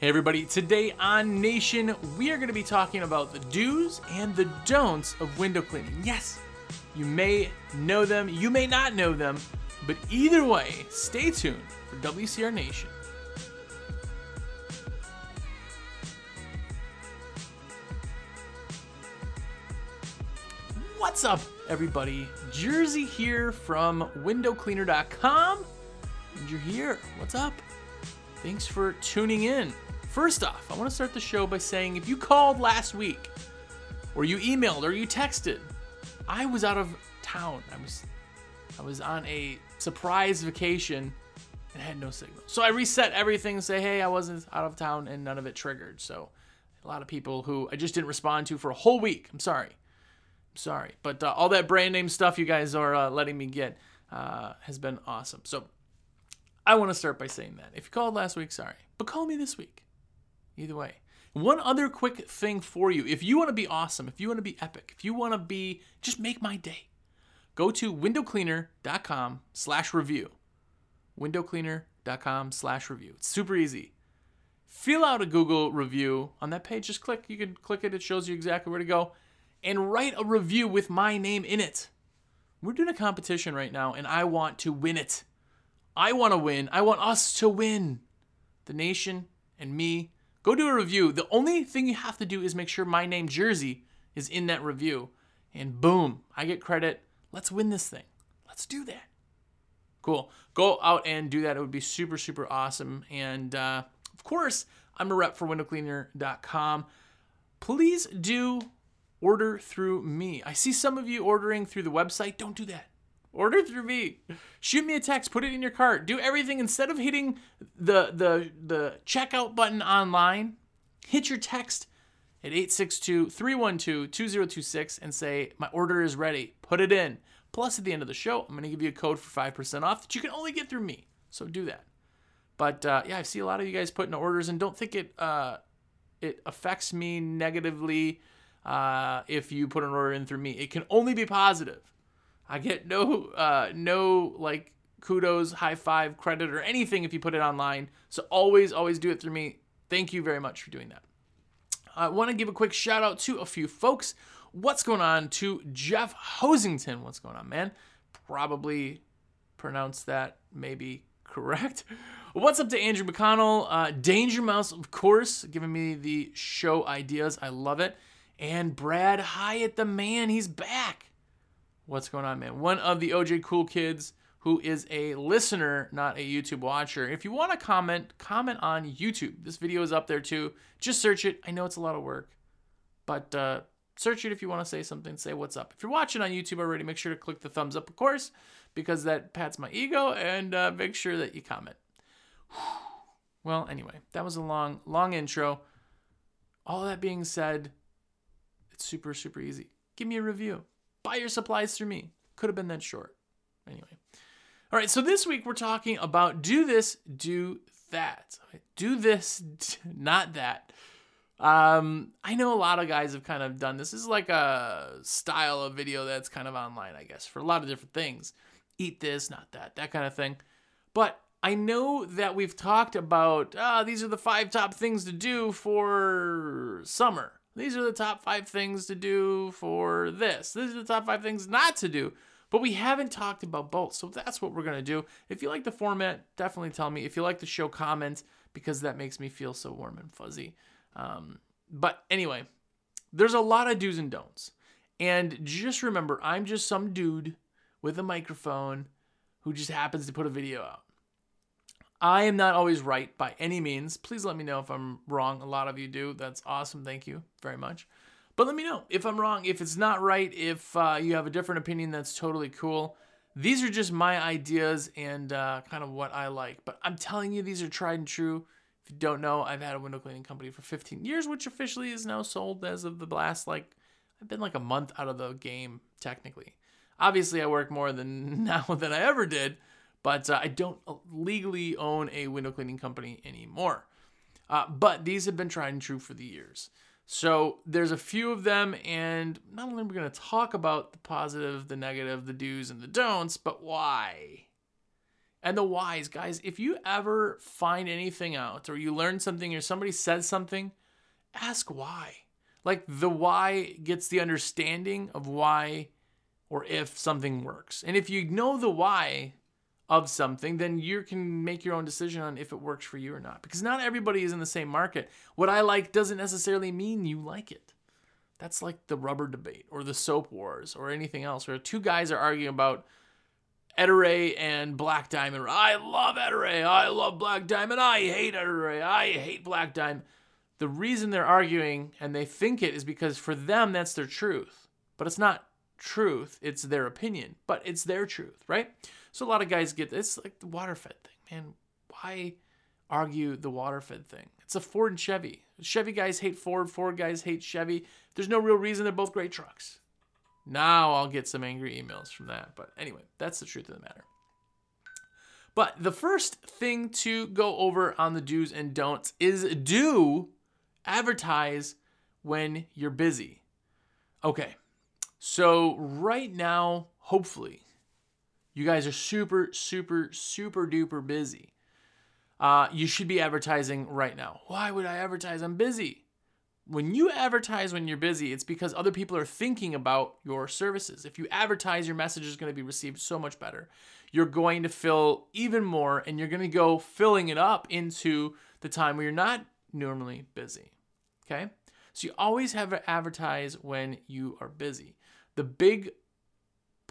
Hey, everybody. Today on Nation, we are going to be talking about the do's and the don'ts of window cleaning. Yes, you may know them, you may not know them, but either way, stay tuned for WCR Nation. What's up, everybody? Jersey here from windowcleaner.com. And you're here. What's up? Thanks for tuning in. First off, I want to start the show by saying if you called last week, or you emailed, or you texted, I was out of town. I was I was on a surprise vacation and had no signal. So I reset everything say, hey, I wasn't out of town and none of it triggered. So a lot of people who I just didn't respond to for a whole week. I'm sorry. I'm sorry. But uh, all that brand name stuff you guys are uh, letting me get uh, has been awesome. So I want to start by saying that. If you called last week, sorry. But call me this week. Either way. One other quick thing for you. If you want to be awesome, if you want to be epic, if you want to be, just make my day. Go to windowcleaner.com slash review. Windowcleaner.com slash review. It's super easy. Fill out a Google review on that page. Just click. You can click it. It shows you exactly where to go. And write a review with my name in it. We're doing a competition right now, and I want to win it. I want to win. I want us to win. The nation and me Go do a review. The only thing you have to do is make sure my name Jersey is in that review. And boom, I get credit. Let's win this thing. Let's do that. Cool. Go out and do that. It would be super, super awesome. And uh, of course, I'm a rep for windowcleaner.com. Please do order through me. I see some of you ordering through the website. Don't do that. Order through me. Shoot me a text. Put it in your cart. Do everything instead of hitting the the the checkout button online. Hit your text at 862-312-2026 and say my order is ready. Put it in. Plus at the end of the show, I'm going to give you a code for 5% off that you can only get through me. So do that. But uh, yeah, I see a lot of you guys putting orders and don't think it uh, it affects me negatively uh, if you put an order in through me. It can only be positive. I get no uh, no like kudos, high five, credit, or anything if you put it online. So always, always do it through me. Thank you very much for doing that. I want to give a quick shout out to a few folks. What's going on to Jeff Hosington? What's going on, man? Probably pronounced that maybe correct. What's up to Andrew McConnell? Uh, Danger Mouse, of course, giving me the show ideas. I love it. And Brad Hyatt, the man, he's back. What's going on, man? One of the OJ Cool Kids who is a listener, not a YouTube watcher. If you want to comment, comment on YouTube. This video is up there too. Just search it. I know it's a lot of work, but uh, search it if you want to say something. Say what's up. If you're watching on YouTube already, make sure to click the thumbs up, of course, because that pats my ego, and uh, make sure that you comment. Well, anyway, that was a long, long intro. All that being said, it's super, super easy. Give me a review buy your supplies through me. Could have been that short. Anyway. All right, so this week we're talking about do this, do that. Do this, not that. Um, I know a lot of guys have kind of done this. This is like a style of video that's kind of online, I guess, for a lot of different things. Eat this, not that, that kind of thing. But I know that we've talked about ah, these are the five top things to do for summer. These are the top five things to do for this. These are the top five things not to do. But we haven't talked about both. So that's what we're going to do. If you like the format, definitely tell me. If you like the show, comment because that makes me feel so warm and fuzzy. Um, but anyway, there's a lot of do's and don'ts. And just remember, I'm just some dude with a microphone who just happens to put a video out. I am not always right by any means. Please let me know if I'm wrong. A lot of you do. That's awesome. Thank you very much. But let me know if I'm wrong, if it's not right, if uh, you have a different opinion, that's totally cool. These are just my ideas and uh, kind of what I like. But I'm telling you, these are tried and true. If you don't know, I've had a window cleaning company for 15 years, which officially is now sold as of the last, like, I've been like a month out of the game, technically. Obviously, I work more than now than I ever did but uh, I don't legally own a window cleaning company anymore. Uh, but these have been tried and true for the years. So there's a few of them, and not only are we going to talk about the positive, the negative, the do's, and the don'ts, but why. and the whys, guys. If you ever find anything out or you learn something or somebody says something, ask why. Like the why gets the understanding of why or if something works. And if you know the why of something, then you can make your own decision on if it works for you or not. Because not everybody is in the same market. What I like doesn't necessarily mean you like it. That's like the rubber debate or the soap wars or anything else where two guys are arguing about Ettore and Black Diamond. I love Ettore. I love Black Diamond. I hate Ettore. I hate Black Diamond. The reason they're arguing and they think it is because for them that's their truth. But it's not truth, it's their opinion, but it's their truth, right? So a lot of guys get this like the water fed thing. Man, why argue the water fed thing? It's a Ford and Chevy. Chevy guys hate Ford, Ford guys hate Chevy. There's no real reason they're both great trucks. Now I'll get some angry emails from that. But anyway, that's the truth of the matter. But the first thing to go over on the do's and don'ts is do advertise when you're busy. Okay, so right now, hopefully, you guys are super, super, super duper busy. Uh, you should be advertising right now. Why would I advertise? I'm busy when you advertise when you're busy, it's because other people are thinking about your services. If you advertise, your message is going to be received so much better. You're going to fill even more and you're going to go filling it up into the time where you're not normally busy. Okay? So you always have to advertise when you are busy. The big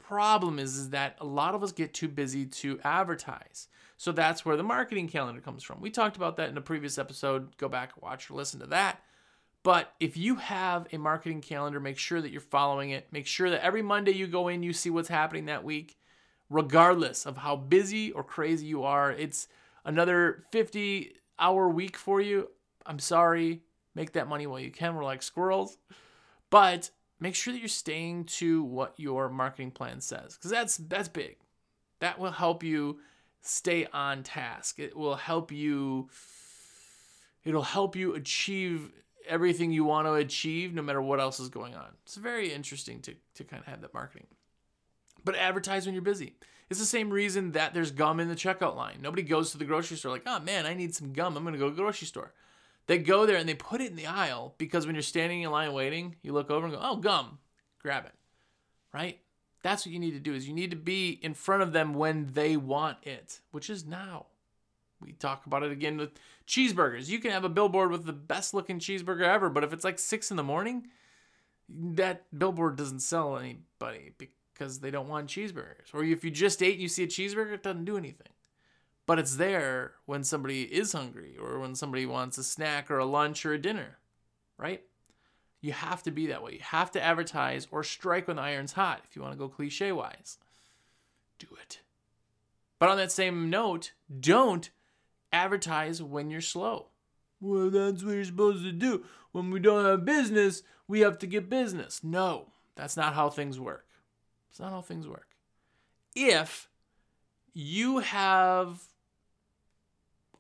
problem is, is that a lot of us get too busy to advertise. So that's where the marketing calendar comes from. We talked about that in a previous episode. Go back, watch, or listen to that. But if you have a marketing calendar, make sure that you're following it. Make sure that every Monday you go in, you see what's happening that week, regardless of how busy or crazy you are. It's another 50 hour week for you. I'm sorry. Make that money while you can. We're like squirrels. But make sure that you're staying to what your marketing plan says because that's that's big. That will help you stay on task. It will help you it'll help you achieve everything you want to achieve no matter what else is going on. It's very interesting to, to kind of have that marketing. But advertise when you're busy. It's the same reason that there's gum in the checkout line. Nobody goes to the grocery store like, oh man, I need some gum. I'm going to go to the grocery store. They go there and they put it in the aisle because when you're standing in line waiting, you look over and go, oh, gum, grab it. Right? That's what you need to do is you need to be in front of them when they want it, which is now. We talk about it again with cheeseburgers. You can have a billboard with the best looking cheeseburger ever, but if it's like six in the morning, that billboard doesn't sell anybody because they don't want cheeseburgers. Or if you just ate and you see a cheeseburger, it doesn't do anything. But it's there when somebody is hungry or when somebody wants a snack or a lunch or a dinner, right? You have to be that way. You have to advertise or strike when the iron's hot if you want to go cliche wise. Do it. But on that same note, don't advertise when you're slow. Well, that's what you're supposed to do. When we don't have business, we have to get business. No, that's not how things work. It's not how things work. If you have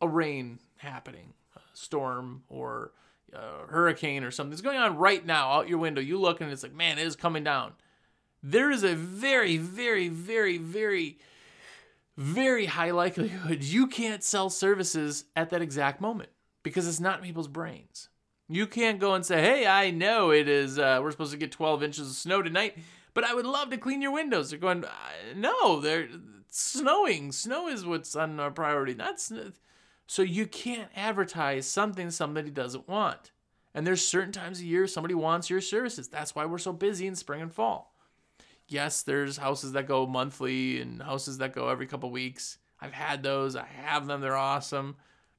a rain happening, a storm or a hurricane or something that's going on right now out your window, you look and it's like, man, it is coming down. There is a very, very, very, very very high likelihood you can't sell services at that exact moment because it's not in people's brains. You can't go and say, "Hey, I know it is. Uh, we're supposed to get 12 inches of snow tonight, but I would love to clean your windows." They're going, uh, "No, they're snowing. Snow is what's on our priority. Not sn-. So you can't advertise something somebody doesn't want. And there's certain times of year somebody wants your services. That's why we're so busy in spring and fall yes, there's houses that go monthly and houses that go every couple weeks. I've had those. I have them. They're awesome.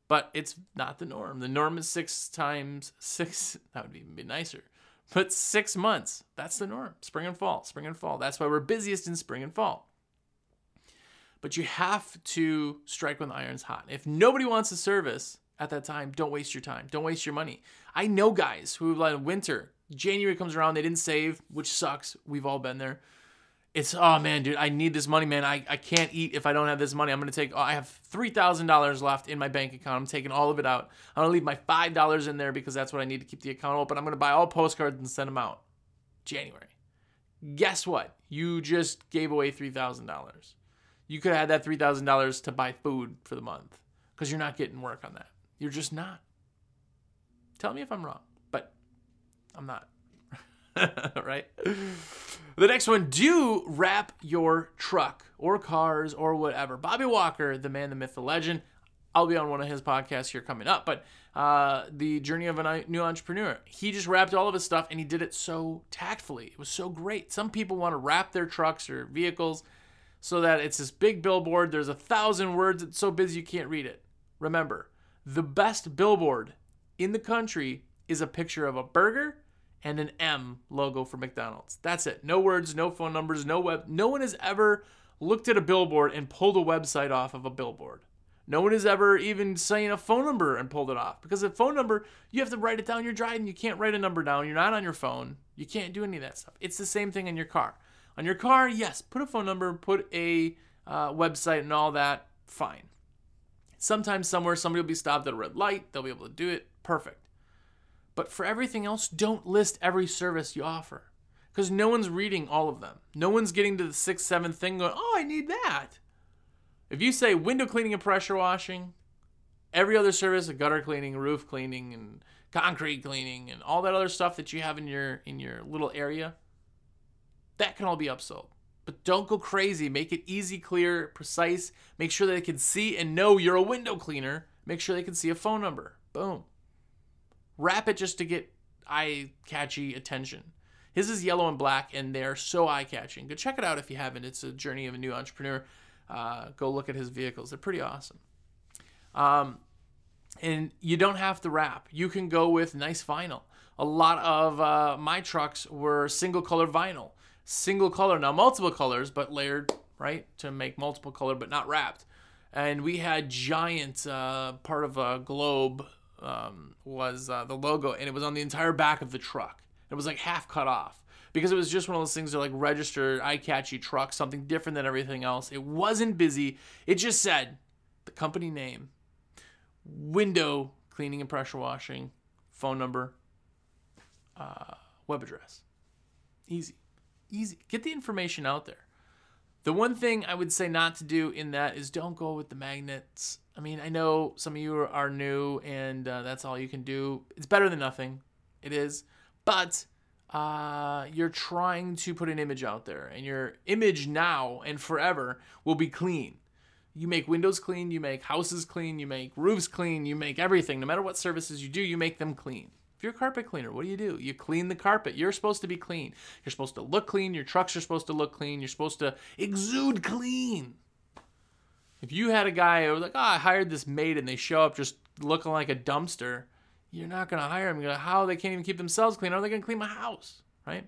But it's not the norm. The norm is six times six. That would even be nicer. But six months. That's the norm. Spring and fall. Spring and fall. That's why we're busiest in spring and fall. But you have to strike when the iron's hot. If nobody wants a service at that time, don't waste your time. Don't waste your money. I know guys who like winter, January comes around, they didn't save, which sucks. We've all been there it's oh man, dude, I need this money, man. I, I can't eat if I don't have this money. I'm gonna take. Oh, I have three thousand dollars left in my bank account. I'm taking all of it out. I'm gonna leave my five dollars in there because that's what I need to keep the account open. I'm gonna buy all postcards and send them out. January. Guess what? You just gave away three thousand dollars. You could have had that $3,000 to buy food for the month because you're not getting work on that. You're just not. Tell me if I'm wrong, but I'm not. right? The next one do wrap your truck or cars or whatever. Bobby Walker, the man, the myth, the legend. I'll be on one of his podcasts here coming up, but uh, the journey of a new entrepreneur. He just wrapped all of his stuff and he did it so tactfully. It was so great. Some people want to wrap their trucks or vehicles so that it's this big billboard. There's a thousand words. It's so busy you can't read it. Remember, the best billboard in the country is a picture of a burger and an M logo for McDonald's. That's it. No words, no phone numbers, no web. No one has ever looked at a billboard and pulled a website off of a billboard. No one has ever even saying a phone number and pulled it off because a phone number you have to write it down. You're driving, you can't write a number down. You're not on your phone. You can't do any of that stuff. It's the same thing in your car. On your car, yes, put a phone number, put a uh, website, and all that. Fine. Sometimes somewhere somebody will be stopped at a red light. They'll be able to do it. Perfect. But for everything else, don't list every service you offer because no one's reading all of them. No one's getting to the sixth, seventh thing going, oh, I need that. If you say window cleaning and pressure washing, every other service, gutter cleaning, roof cleaning, and concrete cleaning, and all that other stuff that you have in your in your little area, that can all be upsold. But don't go crazy. Make it easy, clear, precise. Make sure they can see and know you're a window cleaner. Make sure they can see a phone number. Boom wrap it just to get eye catchy attention. His is yellow and black, and they're so eye catching. Go check it out if you haven't. It's a journey of a new entrepreneur. Uh, go look at his vehicles; they're pretty awesome. Um, and you don't have to wrap. You can go with nice vinyl. A lot of uh, my trucks were single color vinyl, single color now multiple colors, but layered right to make multiple color, but not wrapped. And we had giant uh, part of a globe um, was uh, the logo, and it was on the entire back of the truck. It was like half cut off because it was just one of those things that like registered eye-catchy truck, something different than everything else. It wasn't busy. It just said the company name, window cleaning and pressure washing, phone number, uh, web address. Easy, easy. Get the information out there. The one thing I would say not to do in that is don't go with the magnets I mean, I know some of you are new and uh, that's all you can do. It's better than nothing. It is. But uh, you're trying to put an image out there, and your image now and forever will be clean. You make windows clean, you make houses clean, you make roofs clean, you make everything. No matter what services you do, you make them clean. If you're a carpet cleaner, what do you do? You clean the carpet. You're supposed to be clean. You're supposed to look clean. Your trucks are supposed to look clean. You're supposed to exude clean. If you had a guy who was like, oh, I hired this maid and they show up just looking like a dumpster, you're not going to hire them. You're how they can't even keep themselves clean? How are they going to clean my house? Right?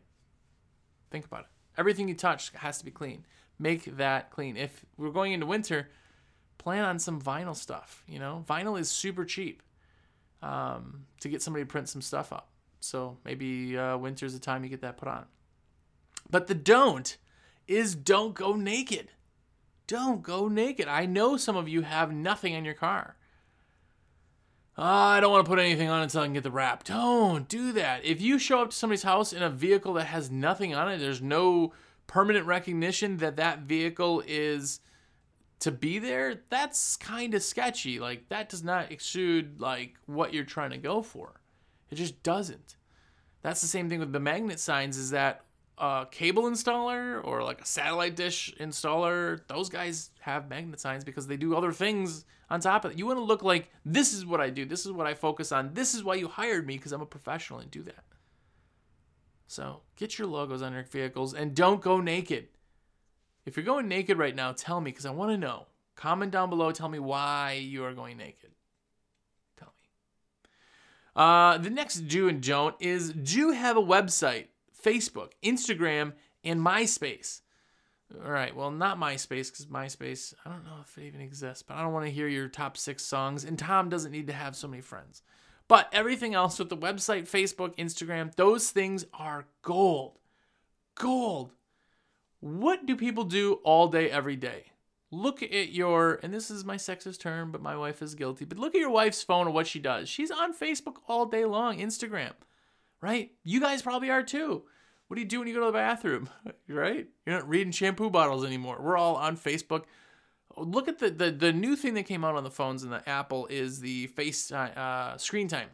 Think about it. Everything you touch has to be clean. Make that clean. If we're going into winter, plan on some vinyl stuff. You know, vinyl is super cheap um, to get somebody to print some stuff up. So maybe uh, winter's the time you get that put on. But the don't is don't go naked. Don't go naked. I know some of you have nothing in your car. Oh, I don't want to put anything on until I can get the wrap. Don't do that. If you show up to somebody's house in a vehicle that has nothing on it, there's no permanent recognition that that vehicle is to be there, that's kind of sketchy. Like that does not exude like what you're trying to go for. It just doesn't. That's the same thing with the magnet signs is that a cable installer or like a satellite dish installer, those guys have magnet signs because they do other things on top of it. You want to look like this is what I do, this is what I focus on, this is why you hired me because I'm a professional and do that. So get your logos on your vehicles and don't go naked. If you're going naked right now, tell me because I want to know. Comment down below, tell me why you are going naked. Tell me. Uh, the next do and don't is do have a website Facebook, Instagram, and MySpace. All right, well, not MySpace because MySpace, I don't know if it even exists, but I don't want to hear your top six songs. And Tom doesn't need to have so many friends. But everything else with the website, Facebook, Instagram, those things are gold. Gold. What do people do all day, every day? Look at your, and this is my sexist term, but my wife is guilty, but look at your wife's phone and what she does. She's on Facebook all day long, Instagram right? You guys probably are too. What do you do when you go to the bathroom, right? You're not reading shampoo bottles anymore. We're all on Facebook Look at the, the the new thing that came out on the phones and the Apple is the face uh, screen time.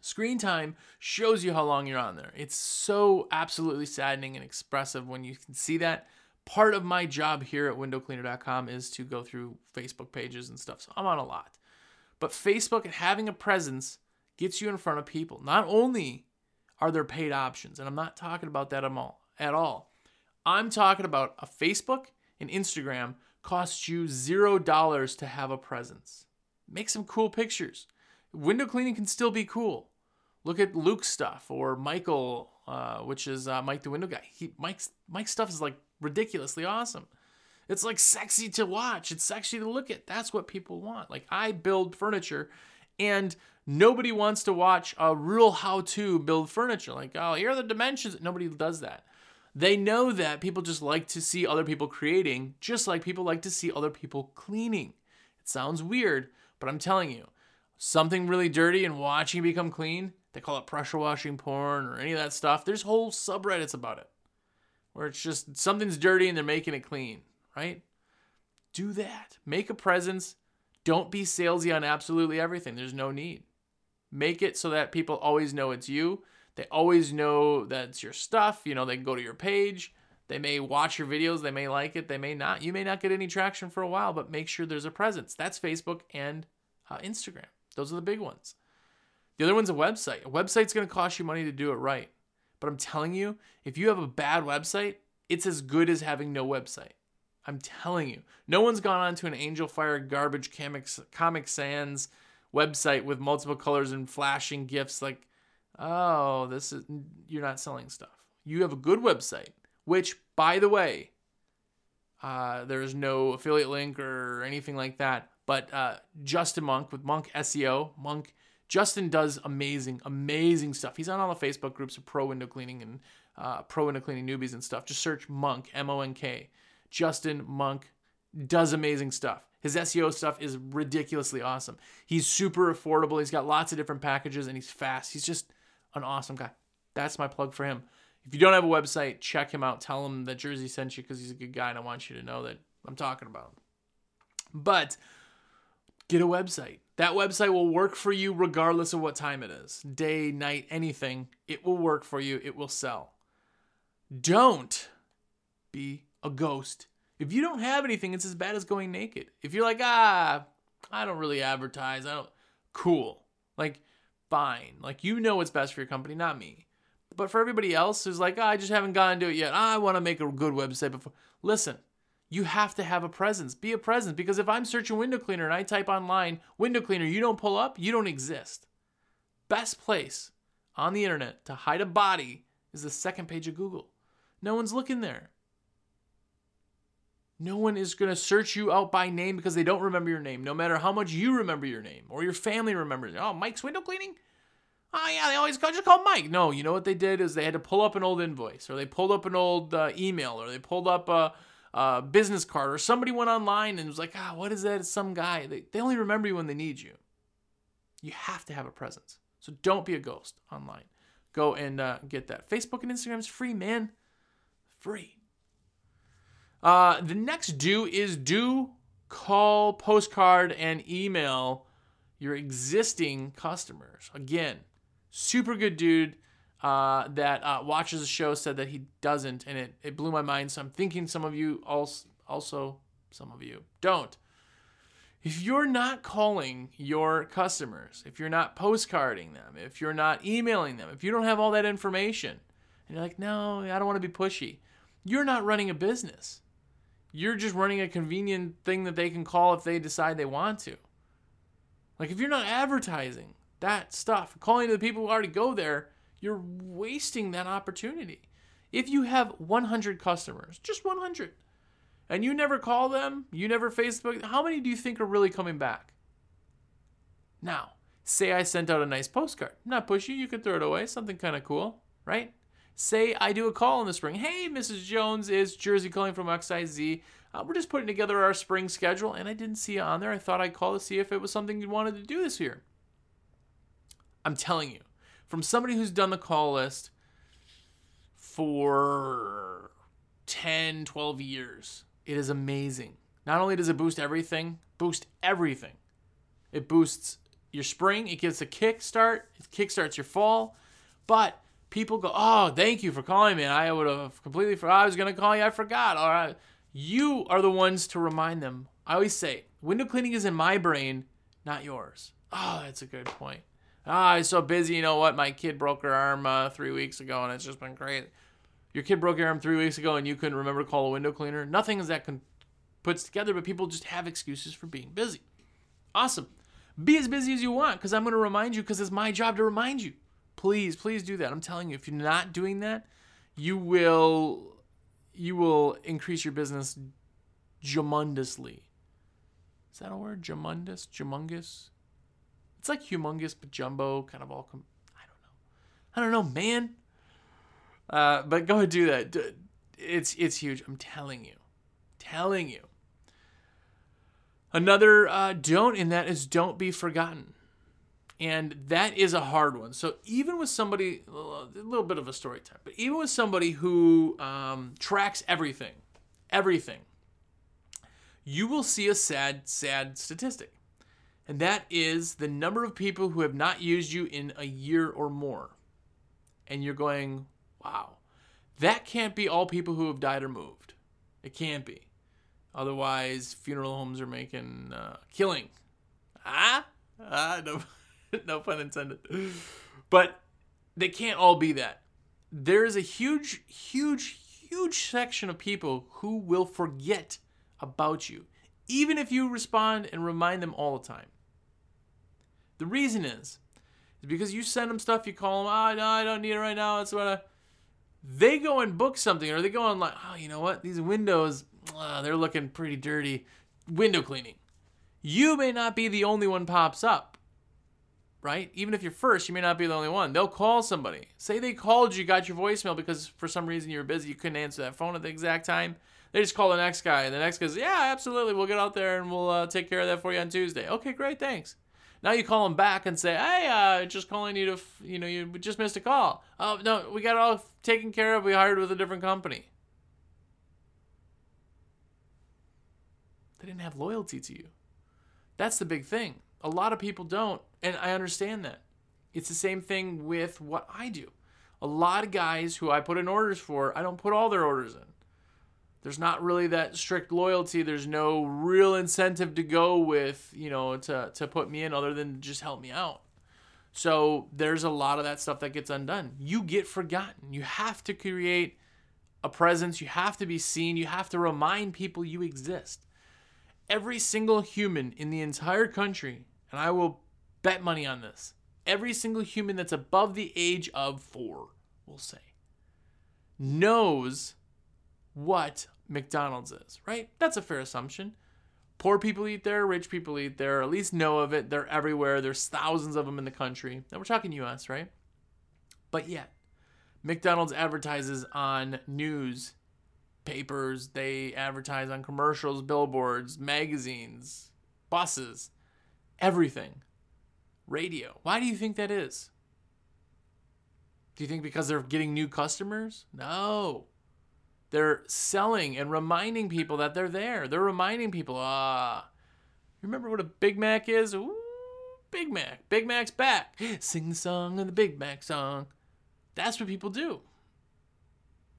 Screen time shows you how long you're on there. It's so absolutely saddening and expressive when you can see that. Part of my job here at windowcleaner.com is to go through Facebook pages and stuff. So I'm on a lot. But Facebook and having a presence gets you in front of people. Not only are there paid options, and I'm not talking about that at all. I'm talking about a Facebook and Instagram costs you zero dollars to have a presence. Make some cool pictures. Window cleaning can still be cool. Look at Luke's stuff or Michael, uh, which is uh, Mike the Window Guy. He Mike's Mike's stuff is like ridiculously awesome. It's like sexy to watch. It's sexy to look at. That's what people want. Like I build furniture, and nobody wants to watch a real how-to build furniture. Like oh, here are the dimensions. Nobody does that. They know that people just like to see other people creating, just like people like to see other people cleaning. It sounds weird, but I'm telling you, something really dirty and watching it become clean, they call it pressure washing porn or any of that stuff. There's whole subreddits about it where it's just something's dirty and they're making it clean, right? Do that. Make a presence. Don't be salesy on absolutely everything. There's no need. Make it so that people always know it's you. They always know that it's your stuff. You know, they can go to your page. They may watch your videos. They may like it. They may not. You may not get any traction for a while, but make sure there's a presence. That's Facebook and uh, Instagram. Those are the big ones. The other one's a website. A website's going to cost you money to do it right. But I'm telling you, if you have a bad website, it's as good as having no website. I'm telling you. No one's gone onto an Angelfire garbage Comic Sans website with multiple colors and flashing gifs like, oh, this is you're not selling stuff. You have a good website, which, by the way, uh, there's no affiliate link or anything like that. But uh, Justin Monk with Monk SEO, Monk Justin does amazing, amazing stuff. He's on all the Facebook groups of pro window cleaning and uh, pro window cleaning newbies and stuff. Just search Monk, M O N K. Justin Monk does amazing stuff. His SEO stuff is ridiculously awesome. He's super affordable. He's got lots of different packages and he's fast. He's just an awesome guy. That's my plug for him. If you don't have a website, check him out. Tell him that Jersey sent you because he's a good guy and I want you to know that I'm talking about him. But get a website. That website will work for you regardless of what time it is day, night, anything. It will work for you, it will sell. Don't be a ghost. If you don't have anything, it's as bad as going naked. If you're like, ah, I don't really advertise, I don't, cool. Like, fine. Like, you know what's best for your company, not me. But for everybody else who's like, oh, I just haven't gotten to it yet, I want to make a good website before. Listen, you have to have a presence. Be a presence because if I'm searching window cleaner and I type online window cleaner, you don't pull up, you don't exist. Best place on the internet to hide a body is the second page of Google. No one's looking there. No one is going to search you out by name because they don't remember your name, no matter how much you remember your name or your family remembers. Oh, Mike's window cleaning? Oh, yeah, they always call, just call Mike. No, you know what they did is they had to pull up an old invoice or they pulled up an old uh, email or they pulled up a uh, business card or somebody went online and was like, ah, what is that? It's some guy. They, they only remember you when they need you. You have to have a presence. So don't be a ghost online. Go and uh, get that. Facebook and Instagram is free, man. Free. Uh, the next do is do call, postcard, and email your existing customers. Again, super good dude uh, that uh, watches the show said that he doesn't, and it, it blew my mind. So I'm thinking some of you also, also some of you don't. If you're not calling your customers, if you're not postcarding them, if you're not emailing them, if you don't have all that information, and you're like, no, I don't want to be pushy, you're not running a business. You're just running a convenient thing that they can call if they decide they want to. Like if you're not advertising that stuff, calling to the people who already go there, you're wasting that opportunity. If you have 100 customers, just 100, and you never call them, you never Facebook, how many do you think are really coming back? Now, say I sent out a nice postcard. Not pushy, you could throw it away, something kind of cool, right? Say I do a call in the spring. Hey, Mrs. Jones, is Jersey calling from XIZ. Uh, we're just putting together our spring schedule, and I didn't see you on there. I thought I'd call to see if it was something you wanted to do this year. I'm telling you, from somebody who's done the call list for 10, 12 years. It is amazing. Not only does it boost everything, boost everything. It boosts your spring, it gives a kick start, it kickstarts your fall. But people go, "Oh, thank you for calling me. I would have completely forgot I was going to call you. I forgot." All right. You are the ones to remind them. I always say, window cleaning is in my brain, not yours. Oh, that's a good point. Ah, I'm so busy. You know what? My kid broke her arm uh, three weeks ago, and it's just been crazy. Your kid broke your arm three weeks ago, and you couldn't remember to call a window cleaner. Nothing is that con- puts together, but people just have excuses for being busy. Awesome. Be as busy as you want, because I'm going to remind you, because it's my job to remind you. Please, please do that. I'm telling you, if you're not doing that, you will you will increase your business jumondously. Is that a word? Jumundous? Jumongous? It's like humongous, but jumbo, kind of all. Com- I don't know. I don't know, man. Uh, but go ahead, do that. It's it's huge. I'm telling you, telling you. Another uh, don't in that is don't be forgotten. And that is a hard one. So even with somebody, a little bit of a story time, but even with somebody who um, tracks everything, everything, you will see a sad, sad statistic. And that is the number of people who have not used you in a year or more. And you're going, wow, that can't be all people who have died or moved. It can't be. Otherwise, funeral homes are making uh, killing. Ah, ah, no. no pun intended. But they can't all be that. There is a huge, huge, huge section of people who will forget about you, even if you respond and remind them all the time. The reason is, is because you send them stuff, you call them, oh, no, I don't need it right now. It's what I... They go and book something, or they go on like, oh, you know what? These windows, uh, they're looking pretty dirty. Window cleaning. You may not be the only one pops up right? Even if you're first, you may not be the only one. They'll call somebody. Say they called you, got your voicemail because for some reason you were busy, you couldn't answer that phone at the exact time. They just call the next guy, and the next guy says, "Yeah, absolutely, we'll get out there and we'll uh, take care of that for you on Tuesday." Okay, great, thanks. Now you call them back and say, "Hey, uh, just calling you to, f- you know, you just missed a call. Oh no, we got all taken care of. We hired with a different company." They didn't have loyalty to you. That's the big thing. A lot of people don't, and I understand that. It's the same thing with what I do. A lot of guys who I put in orders for, I don't put all their orders in. There's not really that strict loyalty. There's no real incentive to go with, you know, to, to put me in other than just help me out. So there's a lot of that stuff that gets undone. You get forgotten. You have to create a presence. You have to be seen. You have to remind people you exist every single human in the entire country, and I will bet money on this, every single human that's above the age of four, we'll say, knows what McDonald's is, right? That's a fair assumption. Poor people eat there, rich people eat there, at least know of it. They're everywhere. There's thousands of them in the country. And we're talking US, right? But yet, McDonald's advertises on news papers, they advertise on commercials, billboards, magazines, buses, everything. Radio. Why do you think that is? Do you think because they're getting new customers? No. They're selling and reminding people that they're there. They're reminding people, ah, remember what a Big Mac is? Ooh, Big Mac. Big Mac's back. Sing the song of the Big Mac song. That's what people do.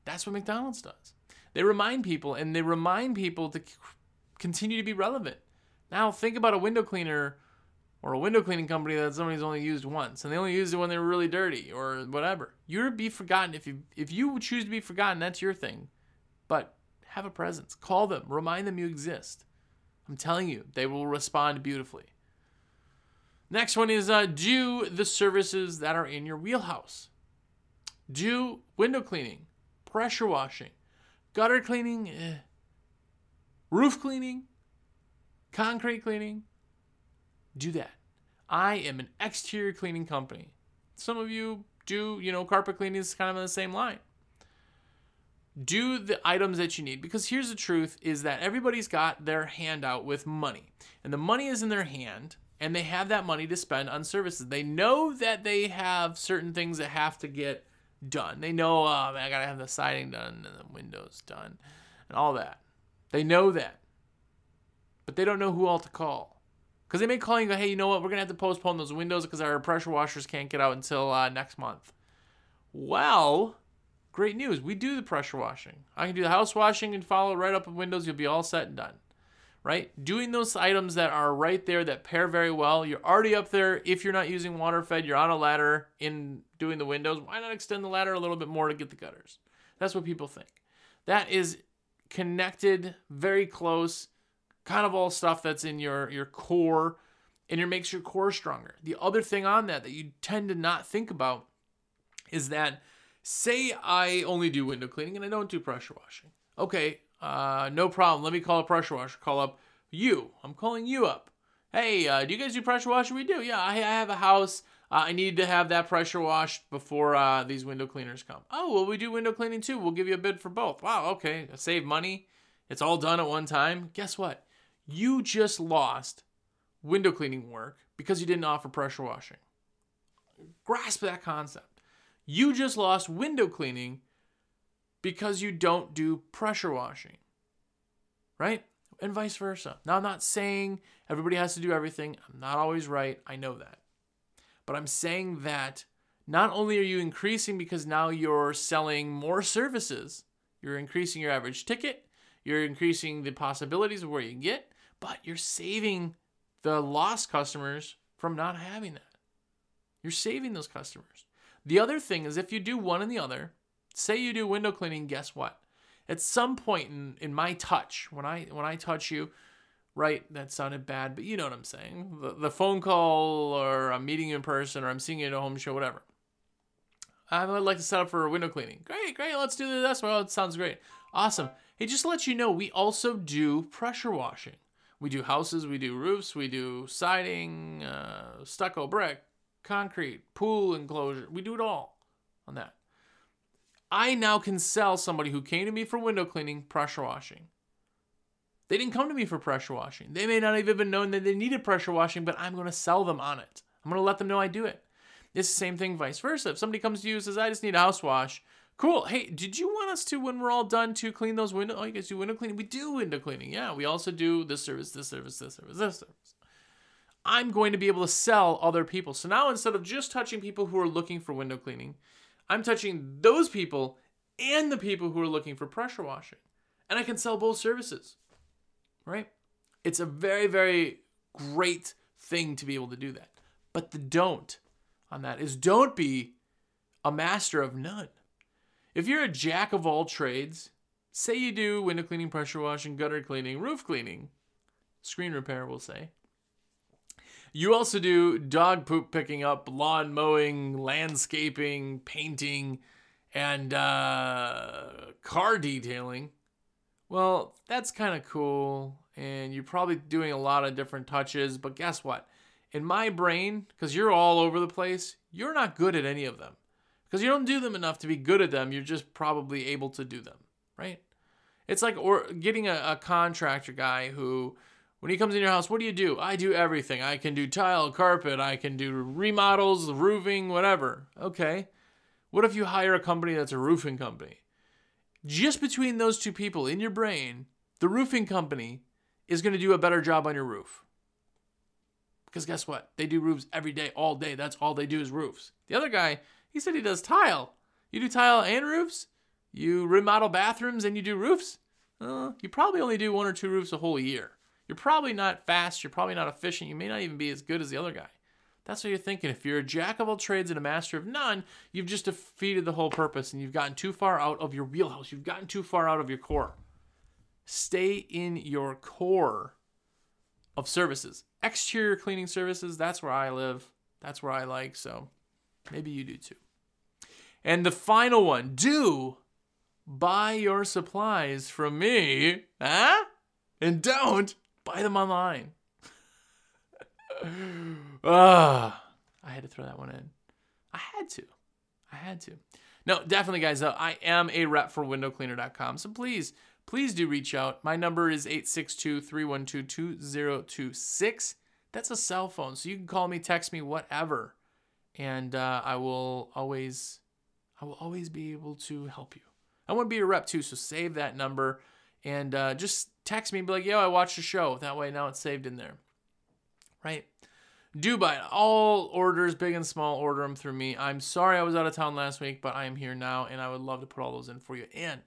That's what McDonald's does. They remind people and they remind people to continue to be relevant. Now, think about a window cleaner or a window cleaning company that somebody's only used once and they only used it when they were really dirty or whatever. You're be forgotten if you if you choose to be forgotten, that's your thing. But have a presence. Call them, remind them you exist. I'm telling you, they will respond beautifully. Next one is uh, do the services that are in your wheelhouse. Do window cleaning, pressure washing, Gutter cleaning, eh. Roof cleaning, concrete cleaning, do that. I am an exterior cleaning company. Some of you do, you know, carpet cleaning is kind of in the same line. Do the items that you need because here's the truth is that everybody's got their hand out with money. And the money is in their hand and they have that money to spend on services. They know that they have certain things that have to get done. They know, oh man, I gotta have the siding done and the windows done and all that. They know that. but they don't know who all to call. Because they may call you and go, hey, you know what? We're to have to postpone those windows because our pressure washers can't get out until uh, next month. Well, great news. We do the pressure washing. I can do the house washing and follow right up with windows. You'll be all set and done. Right? Doing those items that are right there that pair very well. You're already up there. If you're not using water fed, you're on a ladder in doing the windows. Why not extend the ladder a little bit more to get the gutters? That's what people think. That is connected, very close, kind of all stuff that's in your your core and it makes your core stronger. The other thing on that that you tend to not think about is that say I only do window cleaning and I don't do pressure washing. Okay, uh, no problem. Let me call a pressure washer. Call up you. I'm calling you up. Hey, uh, do you guys do pressure washing? We do. Yeah, I, I have a house. Uh, I need to have that pressure washed before uh, these window cleaners come. Oh, well, we do window cleaning too. We'll give you a bid for both. Wow, okay. Save money. It's all done at one time. Guess what? You just lost window cleaning work because you didn't offer pressure washing. Grasp that concept. You just lost window cleaning because you don't do pressure washing. Right? And vice versa. Now, I'm not saying everybody has to do everything. I'm not always right. I know that. But I'm saying that not only are you increasing because now you're selling more services, you're increasing your average ticket, you're increasing the possibilities of where you get, but you're saving the lost customers from not having that. You're saving those customers. The other thing is if you do one and the other, say you do window cleaning, guess what? At some point in, in my touch, when I when I touch you, right, that sounded bad, but you know what I'm saying. The, the phone call or I'm meeting you in person or I'm seeing you at a home show, whatever. I would like to set up for window cleaning. Great, great, let's do this. Well, it sounds great. Awesome. Hey, just to let you know, we also do pressure washing. We do houses, we do roofs, we do siding, uh, stucco, brick, concrete, pool enclosure. We do it all on that. I now can sell somebody who came to me for window cleaning pressure washing. They didn't come to me for pressure washing. They may not have even known that they needed pressure washing, but I'm going to sell them on it. I'm going to let them know I do it. It's the same thing, vice versa. If somebody comes to you and says, I just need a house wash, Cool. Hey, did you want us to, when we're all done, to clean those windows? Oh, you guys do window cleaning? We do window cleaning. Yeah, we also do this service, this service, this service, this service. I'm going to be able to sell other people. So now instead of just touching people who are looking for window cleaning, I'm touching those people and the people who are looking for pressure washing. And I can sell both services. Right? It's a very, very great thing to be able to do that. But the don't on that is don't be a master of none. If you're a jack of all trades, say you do window cleaning, pressure washing, gutter cleaning, roof cleaning, screen repair, we'll say. You also do dog poop picking up, lawn mowing, landscaping, painting, and uh, car detailing. Well, that's kind of cool. And you're probably doing a lot of different touches. But guess what? In my brain, because you're all over the place, you're not good at any of them because you don't do them enough to be good at them. You're just probably able to do them, right? It's like or getting a, a contractor guy who, when he comes in your house, what do you do? I do everything. I can do tile, carpet. I can do remodels, roofing, whatever. Okay. What if you hire a company that's a roofing company? Just between those two people in your brain, the roofing company is going to do a better job on your roof. Because guess what? They do roofs every day, all day. That's all they do is roofs. The other guy, he said he does tile. You do tile and roofs? You remodel bathrooms and you do roofs? Uh, you probably only do one or two roofs a whole year. You're probably not fast. You're probably not efficient. You may not even be as good as the other guy. That's what you're thinking. If you're a jack of all trades and a master of none, you've just defeated the whole purpose and you've gotten too far out of your wheelhouse. You've gotten too far out of your core. Stay in your core of services. Exterior cleaning services, that's where I live. That's where I like. So Maybe you do too. And the final one do buy your supplies from me, huh? And don't buy them online. Ah, I had to throw that one in. I had to. I had to. No, definitely, guys. I am a rep for windowcleaner.com. So please, please do reach out. My number is 862 312 2026. That's a cell phone. So you can call me, text me, whatever and uh, I will always, I will always be able to help you. I want to be a rep too, so save that number and uh, just text me and be like, yo, I watched the show. That way now it's saved in there. Right? Do buy it. All orders, big and small, order them through me. I'm sorry I was out of town last week, but I am here now and I would love to put all those in for you. And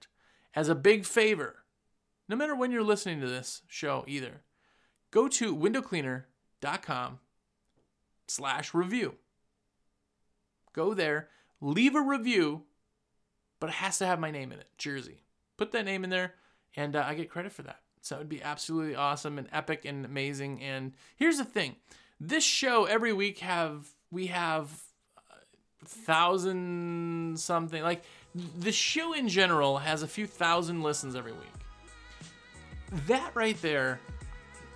as a big favor, no matter when you're listening to this show either, go to windowcleaner.com slash review. Go there, leave a review, but it has to have my name in it, Jersey. Put that name in there, and uh, I get credit for that. So it would be absolutely awesome and epic and amazing. And here's the thing: this show every week have we have uh, thousand something like the show in general has a few thousand listens every week. That right there,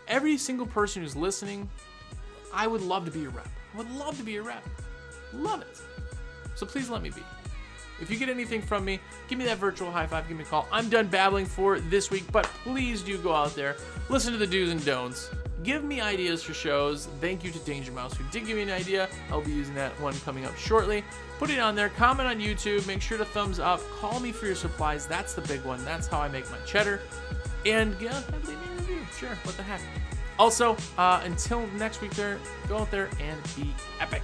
every single person who's listening, I would love to be a rep. I would love to be a rep. Love it. So please let me be. If you get anything from me, give me that virtual high five, give me a call. I'm done babbling for this week, but please do go out there, listen to the do's and don'ts. Give me ideas for shows. Thank you to Danger Mouse who did give me an idea. I'll be using that one coming up shortly. Put it on there. Comment on YouTube. Make sure to thumbs up. Call me for your supplies. That's the big one. That's how I make my cheddar. And yeah, leave me a review. Sure, what the heck. Also, uh, until next week, there, go out there and be epic.